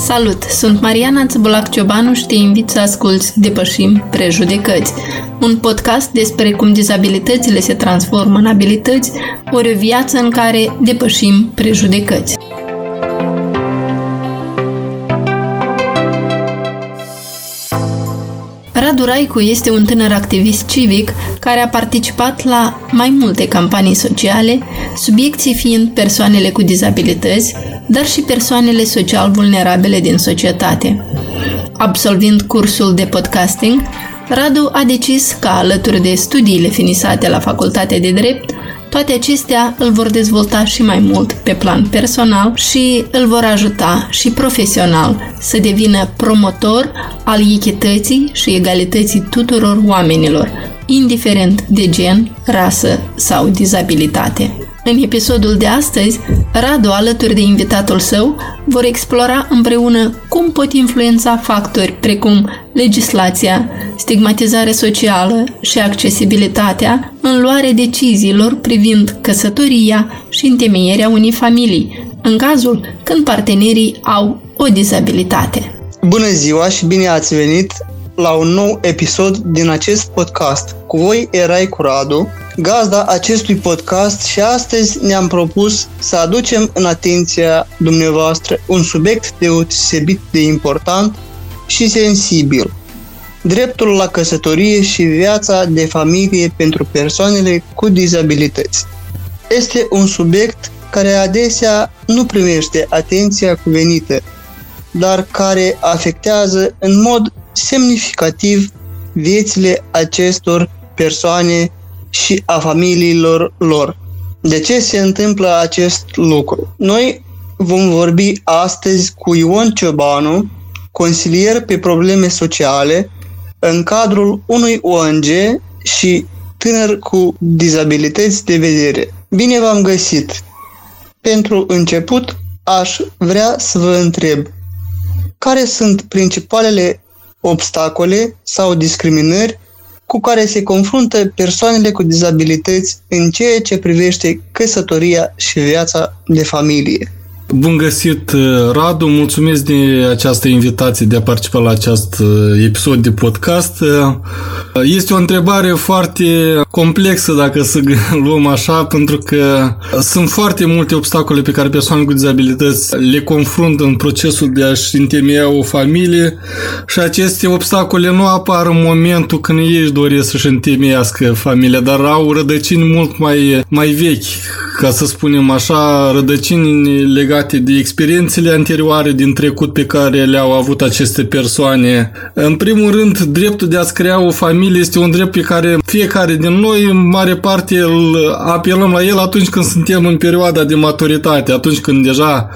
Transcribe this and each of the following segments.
Salut! Sunt Mariana Țăbulac Ciobanu și te invit să asculți Depășim Prejudecăți, un podcast despre cum dizabilitățile se transformă în abilități, ori o viață în care depășim prejudecăți. Radu Raicu este un tânăr activist civic care a participat la mai multe campanii sociale, subiecții fiind persoanele cu dizabilități, dar și persoanele social vulnerabile din societate. Absolvind cursul de podcasting, Radu a decis ca alături de studiile finisate la Facultatea de Drept, toate acestea îl vor dezvolta și mai mult pe plan personal și îl vor ajuta și profesional să devină promotor al echității și egalității tuturor oamenilor, indiferent de gen, rasă sau dizabilitate. În episodul de astăzi, Radu alături de invitatul său vor explora împreună cum pot influența factori precum legislația, stigmatizare socială și accesibilitatea în luarea deciziilor privind căsătoria și întemeierea unei familii, în cazul când partenerii au o dizabilitate. Bună ziua și bine ați venit la un nou episod din acest podcast. Cu voi erai cu Radu, gazda acestui podcast și astăzi ne-am propus să aducem în atenția dumneavoastră un subiect deosebit de important și sensibil. Dreptul la căsătorie și viața de familie pentru persoanele cu dizabilități. Este un subiect care adesea nu primește atenția cuvenită, dar care afectează în mod semnificativ viețile acestor persoane și a familiilor lor. De ce se întâmplă acest lucru? Noi vom vorbi astăzi cu Ion Ciobanu, consilier pe probleme sociale, în cadrul unui ONG și tânăr cu dizabilități de vedere. Bine v-am găsit! Pentru început, aș vrea să vă întreb care sunt principalele obstacole sau discriminări cu care se confruntă persoanele cu dizabilități în ceea ce privește căsătoria și viața de familie. Bun găsit, uh, Radu! Mulțumesc de această invitație de a participa la acest uh, episod de podcast. Uh, este o întrebare foarte complexă, dacă să luăm așa, pentru că sunt foarte multe obstacole pe care persoanele cu dizabilități le confruntă în procesul de a-și întemeia o familie și aceste obstacole nu apar în momentul când ei își doresc să-și întemeiască familia, dar au rădăcini mult mai, mai vechi, ca să spunem așa, rădăcini legate legate de experiențele anterioare din trecut pe care le-au avut aceste persoane. În primul rând, dreptul de a-ți crea o familie este un drept pe care fiecare din noi, în mare parte, îl apelăm la el atunci când suntem în perioada de maturitate, atunci când deja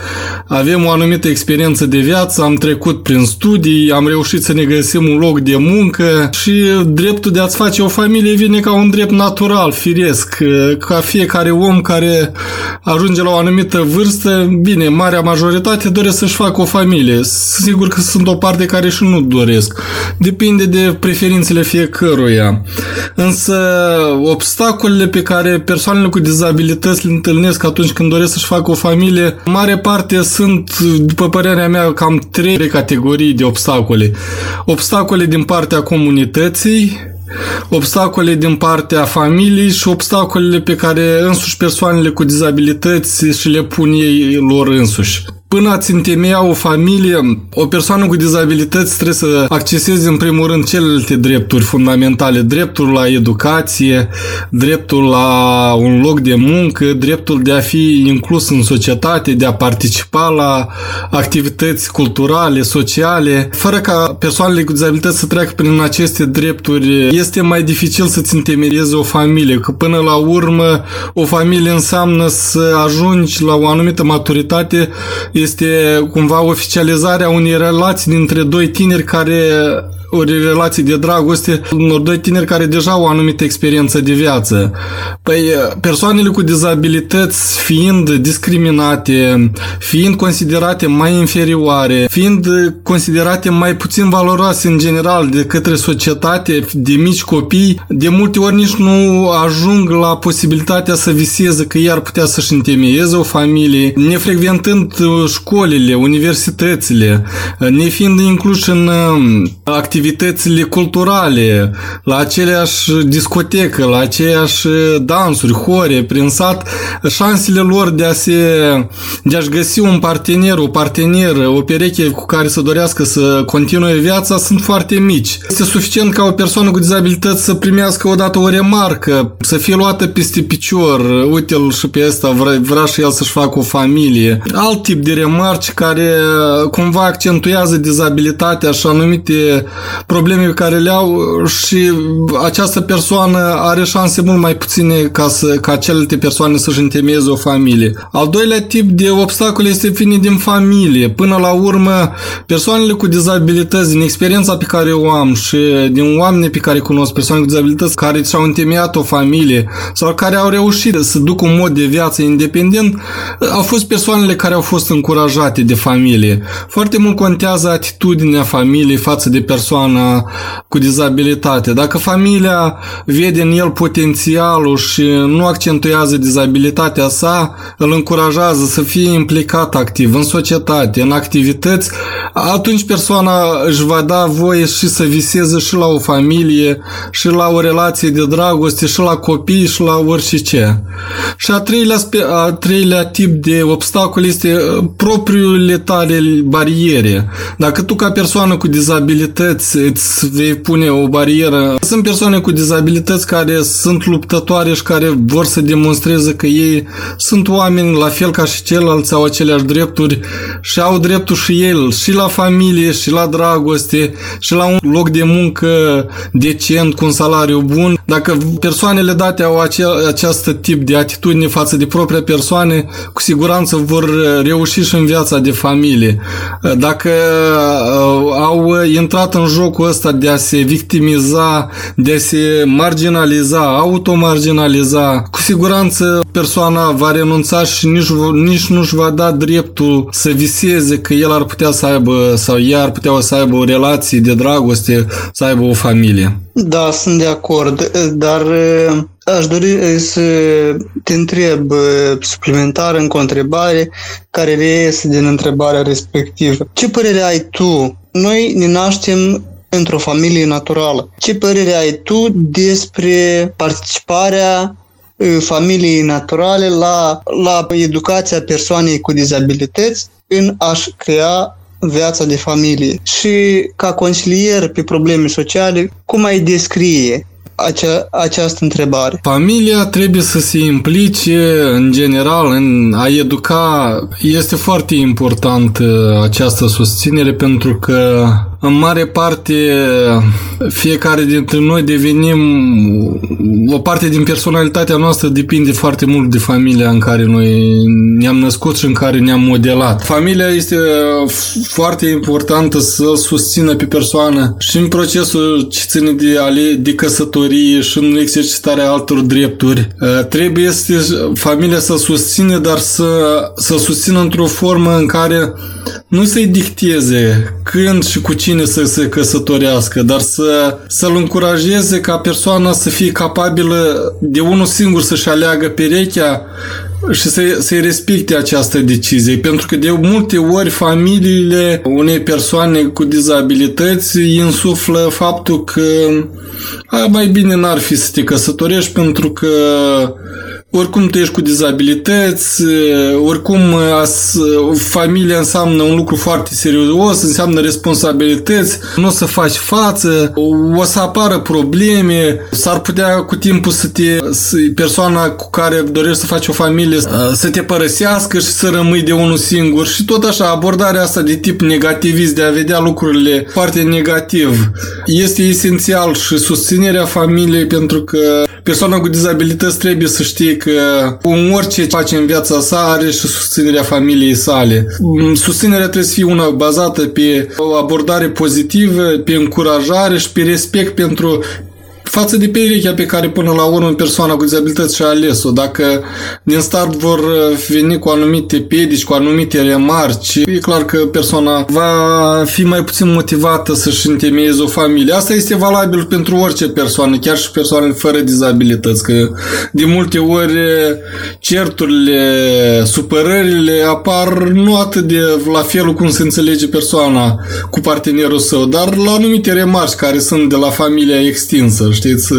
avem o anumită experiență de viață, am trecut prin studii, am reușit să ne găsim un loc de muncă și dreptul de a-ți face o familie vine ca un drept natural, firesc, ca fiecare om care ajunge la o anumită vârstă, bine, marea majoritate doresc să-și facă o familie. Sigur că sunt o parte care și nu doresc. Depinde de preferințele fiecăruia. Însă obstacolele pe care persoanele cu dizabilități le întâlnesc atunci când doresc să-și facă o familie, mare parte sunt, după părerea mea, cam trei categorii de obstacole. Obstacole din partea comunității, obstacole din partea familiei și obstacolele pe care însuși persoanele cu dizabilități și le pun ei lor însuși. Până ați întemeia o familie, o persoană cu dizabilități trebuie să acceseze în primul rând celelalte drepturi fundamentale, dreptul la educație, dreptul la un loc de muncă, dreptul de a fi inclus în societate, de a participa la activități culturale, sociale. Fără ca persoanele cu dizabilități să treacă prin aceste drepturi, este mai dificil să-ți întemeieze o familie, că până la urmă o familie înseamnă să ajungi la o anumită maturitate este cumva oficializarea unei relații dintre doi tineri care o relație de dragoste unor doi tineri care deja au o anumită experiență de viață. Păi persoanele cu dizabilități fiind discriminate, fiind considerate mai inferioare, fiind considerate mai puțin valoroase în general de către societate, de mici copii, de multe ori nici nu ajung la posibilitatea să viseze că ei ar putea să-și întemeieze o familie, nefrecventând școlile, universitățile, nefiind inclus în activitățile culturale, la aceleași discotecă, la aceeași dansuri, hore, prin sat, șansele lor de a se de a-și găsi un partener, o parteneră, o pereche cu care să dorească să continue viața sunt foarte mici. Este suficient ca o persoană cu dizabilități să primească odată o remarcă, să fie luată peste picior, uite-l și pe ăsta, vrea, vrea și el să-și facă o familie. Alt tip de remarci care cumva accentuează dizabilitatea și anumite probleme pe care le au și această persoană are șanse mult mai puține ca, să, ca celelalte persoane să-și întemeieze o familie. Al doilea tip de obstacole este vine din familie. Până la urmă, persoanele cu dizabilități, din experiența pe care o am și din oameni pe care cunosc, persoane cu dizabilități care și-au întemeiat o familie sau care au reușit să ducă un mod de viață independent, au fost persoanele care au fost încurajate de familie. Foarte mult contează atitudinea familiei față de persoana cu dizabilitate. Dacă familia vede în el potențialul și nu accentuează dizabilitatea sa, îl încurajează să fie implicat activ în societate, în activități, atunci persoana își va da voie și să viseze și la o familie, și la o relație de dragoste, și la copii, și la orice ce. Și a treilea, a treilea tip de obstacol este uh, propriile tale bariere. Dacă tu ca persoană cu dizabilități îți vei pune o barieră, sunt persoane cu dizabilități care sunt luptătoare și care vor să demonstreze că ei sunt oameni la fel ca și ceilalți, au aceleași drepturi și au dreptul și el și la familie, și la dragoste, și la un loc de muncă decent, cu un salariu bun. Dacă persoanele date au acea, acest tip de atitudine față de propria persoane, cu siguranță vor reuși și în viața de familie. Dacă uh, au intrat în jocul ăsta de a se victimiza, de a se marginaliza, automarginaliza, cu siguranță persoana va renunța și nici, nici nu-și va da dreptul să viseze că el ar putea să aibă sau ea ar putea să aibă o relație de dragoste, să aibă o familie. Da, sunt de acord, dar aș dori să te întreb suplimentar în o întrebare care reiese din întrebarea respectivă. Ce părere ai tu? Noi ne naștem într-o familie naturală. Ce părere ai tu despre participarea familiei naturale la, la educația persoanei cu dizabilități în a-și crea viața de familie. Și ca consilier pe probleme sociale, cum ai descrie acea, această întrebare. Familia trebuie să se implice în general în a educa. Este foarte important uh, această susținere pentru că în mare parte fiecare dintre noi devenim o parte din personalitatea noastră depinde foarte mult de familia în care noi ne-am născut și în care ne-am modelat. Familia este foarte importantă să susțină pe persoană și în procesul ce ține de, ale, de căsătorie și în exercitarea altor drepturi. Trebuie să familia să susține, dar să, să susțină într-o formă în care nu să-i dicteze când și cu cine să se căsătorească, dar să, să-l încurajeze ca persoana să fie capabilă de unul singur să-și aleagă perechea și să, să-i respecte această decizie. Pentru că de multe ori familiile unei persoane cu dizabilități îi insuflă faptul că a, mai bine n-ar fi să te căsătorești pentru că oricum tu ești cu dizabilități, oricum as, familia înseamnă un lucru foarte serios, înseamnă responsabilități, nu o să faci față, o să apară probleme, s-ar putea cu timpul să te, să, persoana cu care dorești să faci o familie să te părăsească și să rămâi de unul singur. Și tot așa abordarea asta de tip negativist, de a vedea lucrurile foarte negativ, este esențial și susținerea familiei pentru că persoana cu dizabilități trebuie să știe că în orice face în viața sa are și susținerea familiei sale. Susținerea trebuie să fie una bazată pe o abordare pozitivă, pe încurajare și pe respect pentru față de perechea pe care până la urmă persoana cu dizabilități și-a ales-o. Dacă din start vor veni cu anumite pedici, cu anumite remarci, e clar că persoana va fi mai puțin motivată să-și întemeieze o familie. Asta este valabil pentru orice persoană, chiar și persoanele fără dizabilități, că de multe ori certurile, supărările apar nu atât de la felul cum se înțelege persoana cu partenerul său, dar la anumite remarci care sunt de la familia extinsă, știți?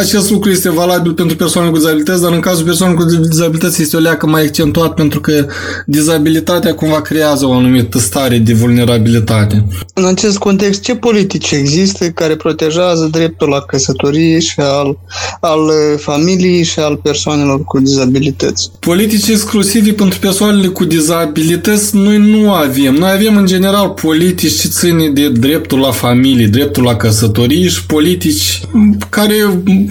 Acest lucru este valabil pentru persoane cu dizabilități, dar în cazul persoanelor cu dizabilități este o leacă mai accentuat pentru că dizabilitatea cumva creează o anumită stare de vulnerabilitate. În acest context, ce politici există care protejează dreptul la căsătorie și al, al familiei și al persoanelor cu dizabilități? Politici exclusive pentru persoanele cu dizabilități noi nu avem. Noi avem în general politici ce ține de dreptul la familie, dreptul la căsătorie și politici care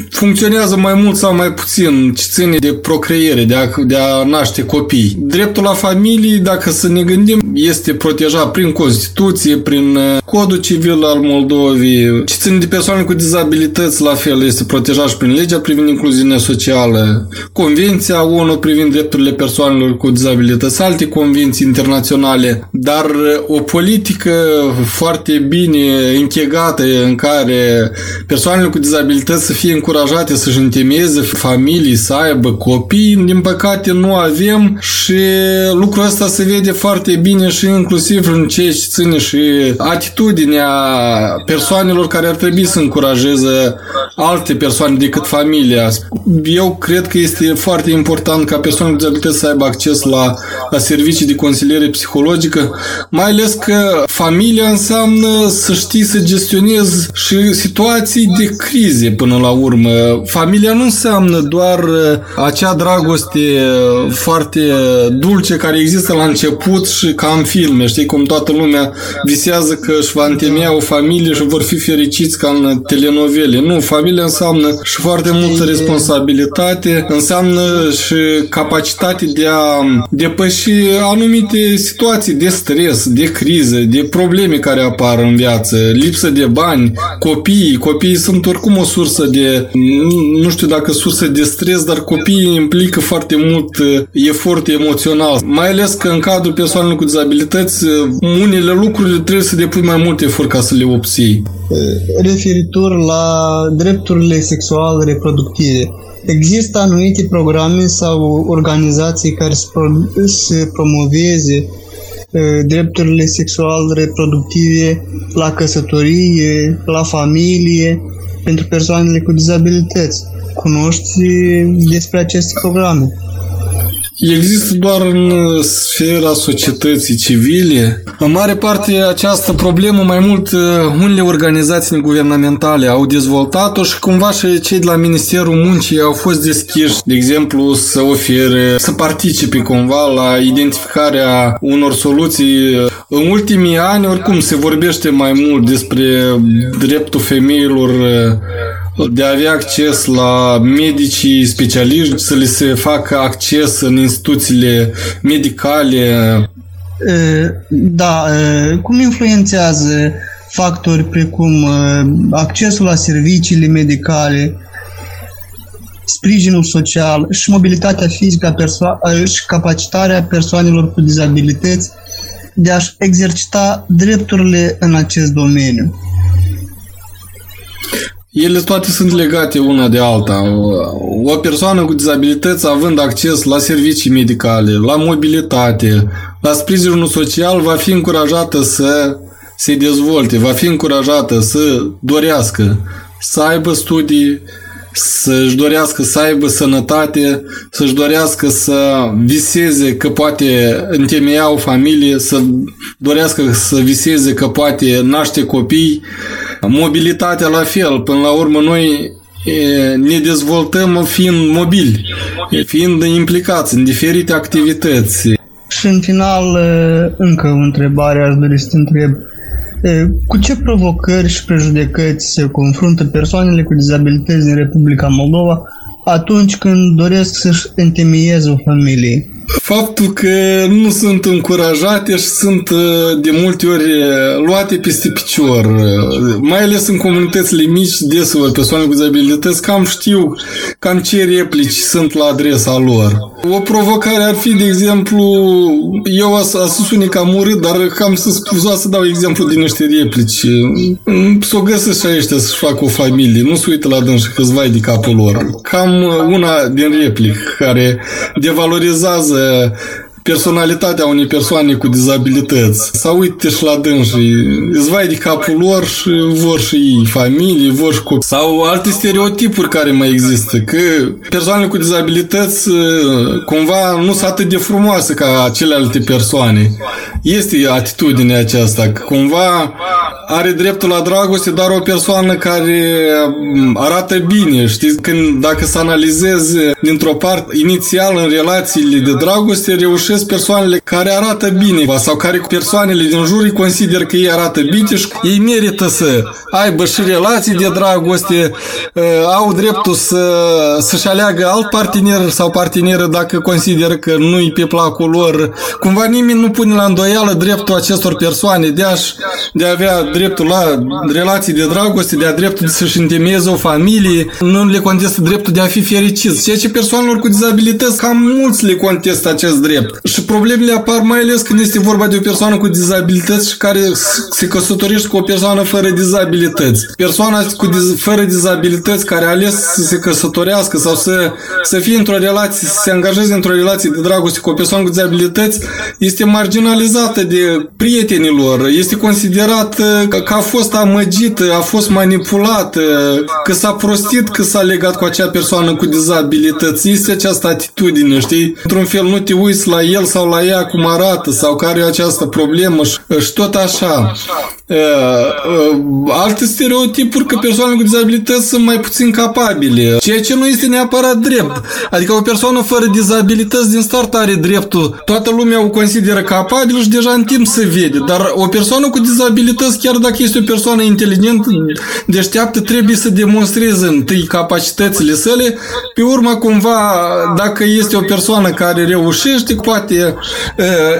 funcționează mai mult sau mai puțin, ce ține de procreere, de a, de a naște copii. Dreptul la familie, dacă să ne gândim, este protejat prin Constituție, prin uh, Codul Civil al Moldovei. Ce ține de persoane cu dizabilități, la fel, este protejat și prin legea privind incluziunea socială, Convenția ONU privind drepturile persoanelor cu dizabilități, alte convenții internaționale, dar uh, o politică foarte bine închegată în care persoanele cu dizabilități să fie încurajate să-și întemeieze familii, să aibă copii, din păcate nu avem și lucrul ăsta se vede foarte bine și inclusiv în ceea ce ține și atitudinea persoanelor care ar trebui să încurajeze alte persoane decât familia. Eu cred că este foarte important ca persoanele cu dizabilități să aibă acces la, la servicii de consiliere psihologică, mai ales că familia înseamnă să știi să gestionezi și situații de crize până la urmă. Familia nu înseamnă doar uh, acea dragoste uh, foarte dulce care există la început și ca în filme, știi, cum toată lumea visează că își va întemeia o familie și vor fi fericiți ca în telenovele. Nu, familia înseamnă și foarte multă responsabilitate, înseamnă și capacitate de a depăși anumite situații de stres, de criză, de probleme care apar în viață, lipsă de bani, copii, copiii sunt oricum o sursă de, nu știu dacă sursă de stres, dar copiii implică foarte mult uh, efort emoțional, mai ales că în cadrul persoanelor cu dizabilități, uh, unele lucruri trebuie să depui mai mult efort ca să le obții. Referitor la drepturile sexual reproductive, Există anumite programe sau organizații care să promoveze drepturile sexual reproductive la căsătorie, la familie, pentru persoanele cu dizabilități. Cunoști despre aceste programe? Există doar în sfera societății civile. În mare parte această problemă mai mult uh, unele organizații guvernamentale au dezvoltat-o și cumva și cei de la Ministerul Muncii au fost deschiși, de exemplu, să ofere, să participe cumva la identificarea unor soluții. În ultimii ani, oricum, se vorbește mai mult despre dreptul femeilor uh, de a avea acces la medicii specialiști, să le se facă acces în instituțiile medicale. Da, cum influențează factori precum accesul la serviciile medicale, sprijinul social și mobilitatea fizică a perso- și capacitarea persoanelor cu dizabilități de a-și exercita drepturile în acest domeniu. Ele toate sunt legate una de alta. O persoană cu dizabilități având acces la servicii medicale, la mobilitate, la sprijinul social, va fi încurajată să se dezvolte, va fi încurajată să dorească, să aibă studii, să-și dorească să aibă sănătate, să-și dorească să viseze că poate întemeia o familie, să dorească să viseze că poate naște copii, Mobilitatea la fel, până la urmă noi ne dezvoltăm fiind mobili, fiind implicați în diferite activități. Și în final, încă o întrebare aș dori să te întreb. Cu ce provocări și prejudecăți se confruntă persoanele cu dizabilități din Republica Moldova atunci când doresc să-și întemeieze o familie? Faptul că nu sunt încurajate și sunt uh, de multe ori uh, luate peste picior. Uh, mai ales în comunitățile mici, deseori persoane cu dizabilități, cam știu cam ce replici sunt la adresa lor. O provocare ar fi, de exemplu, eu a spus unii cam urât, dar cam să, să dau exemplu din niște replici. Să o găsesc și ăștia să-și facă o familie, nu se uită la dânsi câțiva de capul lor. Cam una din replic care devalorizează uh, personalitatea unei persoane cu dizabilități. Să uite și la dânsii, îți vai de capul lor și vor și ei familie, vor și copii. Sau alte stereotipuri care mai există, că persoanele cu dizabilități cumva nu sunt atât de frumoase ca celelalte persoane. Este atitudinea aceasta, că cumva are dreptul la dragoste doar o persoană care arată bine, știți? Când, dacă să analizeze dintr-o parte, inițial în relațiile de dragoste, reușește reușesc persoanele care arată bine sau care persoanele din jur îi consider că ei arată bine și ei merită să aibă și relații de dragoste, uh, au dreptul să, să-și aleagă alt partener sau parteneră dacă consideră că nu-i pe placul lor. Cumva nimeni nu pune la îndoială dreptul acestor persoane de, a de a avea dreptul la relații de dragoste, de a dreptul să-și întemeieze o familie, nu le contestă dreptul de a fi fericiți. Ceea ce persoanelor cu dizabilități, cam mulți le contestă acest drept. Și problemele apar mai ales când este vorba de o persoană cu dizabilități și care se căsătorește cu o persoană fără dizabilități. Persoana cu diz- fără dizabilități care a ales să se căsătorească sau să, să fie într-o relație, să se angajeze într-o relație de dragoste cu o persoană cu dizabilități, este marginalizată de prietenilor, este considerată că a fost amăgită, a fost manipulată, că s-a prostit că s-a legat cu acea persoană cu dizabilități. Este această atitudine, știi? Într-un fel nu te uiți la el sau la ea cum arată sau care e această problemă și, și tot așa. Alte stereotipuri că persoanele cu dizabilități sunt mai puțin capabile, ceea ce nu este neapărat drept. Adică o persoană fără dizabilități din start are dreptul. Toată lumea o consideră capabil și deja în timp se vede, dar o persoană cu dizabilități, chiar dacă este o persoană inteligentă, deșteaptă, trebuie să demonstreze întâi capacitățile sale, pe urmă cumva, dacă este o persoană care reușește, poate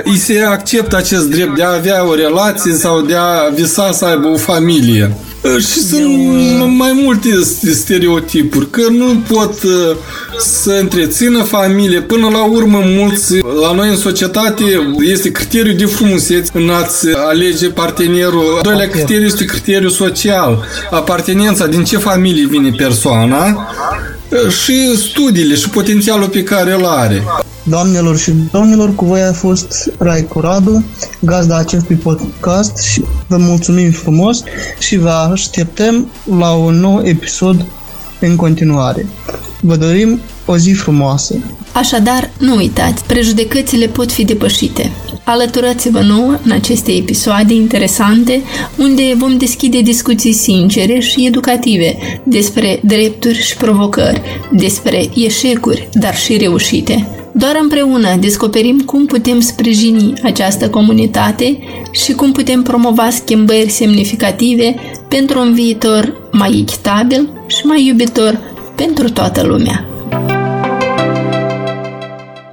îi se acceptă acest drept de a avea o relație sau de a visa să aibă o familie. Și sunt mai multe stereotipuri, că nu pot să întrețină familie. Până la urmă, mulți, la noi în societate, este criteriul de frumusețe în a-ți alege partenerul. Doilea criteriu este criteriul social. Apartenența, din ce familie vine persoana și studiile și potențialul pe care îl are. Doamnelor și domnilor, cu voi a fost Raicu Radu, gazda acestui podcast și vă mulțumim frumos și vă așteptăm la un nou episod în continuare. Vă dorim o zi frumoasă! Așadar, nu uitați, prejudecățile pot fi depășite. Alăturați-vă nouă în aceste episoade interesante, unde vom deschide discuții sincere și educative despre drepturi și provocări, despre eșecuri, dar și reușite. Doar împreună descoperim cum putem sprijini această comunitate și cum putem promova schimbări semnificative pentru un viitor mai echitabil și mai iubitor pentru toată lumea.